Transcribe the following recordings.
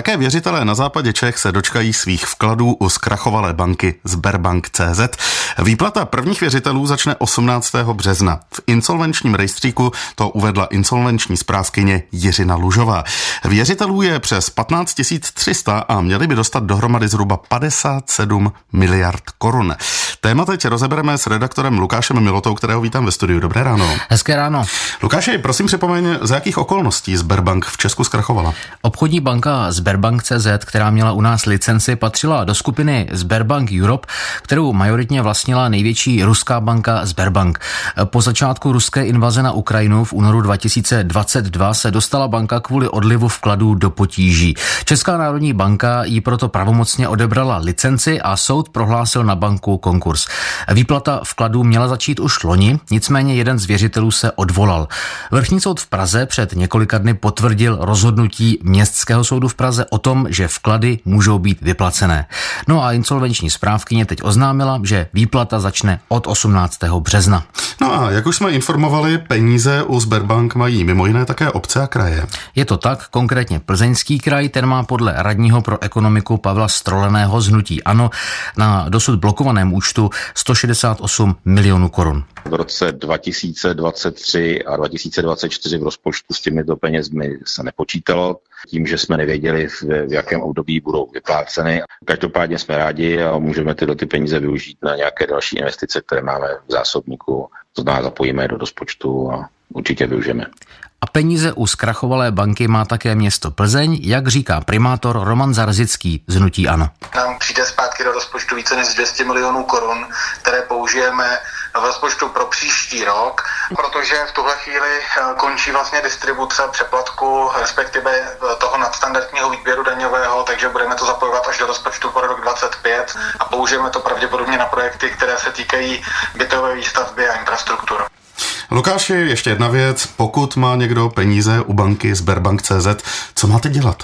také věřitelé na západě Čech se dočkají svých vkladů u zkrachovalé banky Sberbank.cz. Výplata prvních věřitelů začne 18. března. V insolvenčním rejstříku to uvedla insolvenční správkyně Jiřina Lužová. Věřitelů je přes 15 300 a měli by dostat dohromady zhruba 57 miliard korun. Téma teď rozebereme s redaktorem Lukášem Milotou, kterého vítám ve studiu. Dobré ráno. Hezké ráno. Lukáši, prosím připomeň, za jakých okolností Sberbank v Česku zkrachovala? Obchodní banka Sberbank.cz, která měla u nás licenci, patřila do skupiny Sberbank Europe, kterou majoritně vlastnila největší ruská banka Sberbank. Po začátku ruské invaze na Ukrajinu v únoru 2022 se dostala banka kvůli odlivu vkladů do potíží. Česká národní banka jí proto pravomocně odebrala licenci a soud prohlásil na banku konkurs. Výplata vkladů měla začít už loni, nicméně jeden z věřitelů se odvolal. Vrchní soud v Praze před několika dny potvrdil rozhodnutí Městského soudu v Praze o tom, že vklady můžou být vyplacené. No a insolvenční správkyně teď oznámila, že výplata začne od 18. března. No a jak už jsme informovali, peníze u Sberbank mají mimo jiné také obce a kraje. Je to tak, konkrétně Plzeňský kraj, ten má podle radního pro ekonomiku Pavla Stroleného z Hnutí Ano na dosud blokovaném účtu 168 milionů korun. V roce 2023 a 2024 v rozpočtu s těmito penězmi se nepočítalo, tím, že jsme nevěděli, v, jakém období budou vypláceny. Každopádně jsme rádi a můžeme tyhle ty peníze využít na nějaké další investice, které máme v zásobníku. To znamená, zapojíme je do rozpočtu a určitě využijeme. A peníze u zkrachovalé banky má také město Plzeň, jak říká primátor Roman Zarzický z Hnutí Ano. Nám přijde zpátky do rozpočtu více než 200 milionů korun, které použijeme v rozpočtu pro příští rok, protože v tuhle chvíli eh, končí vlastně distribuce přeplatku, respektive eh, toho nadstandardního výběru daňového, takže budeme to zapojovat až do rozpočtu pro rok 25 a použijeme to pravděpodobně na projekty, které se týkají bytové výstavby a infrastruktury. Lukáši, ještě jedna věc. Pokud má někdo peníze u banky Sberbank.cz, co máte dělat?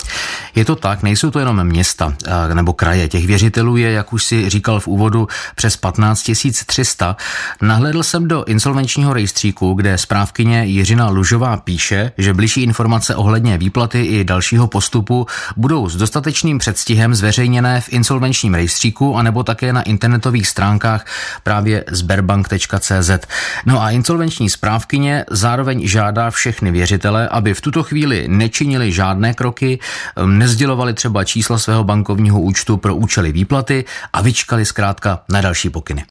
Je to tak, nejsou to jenom města nebo kraje. Těch věřitelů je, jak už si říkal v úvodu, přes 15 300. Nahledl jsem do insolvenčního rejstříku, kde správkyně Jiřina Lužová píše, že bližší informace ohledně výplaty i dalšího postupu budou s dostatečným předstihem zveřejněné v insolvenčním rejstříku anebo také na internetových stránkách právě sberbank.cz. No a insolvenční správkyně zároveň žádá všechny věřitele, aby v tuto chvíli nečinili žádné kroky, nezdělovali třeba čísla svého bankovního účtu pro účely výplaty a vyčkali zkrátka na další pokyny.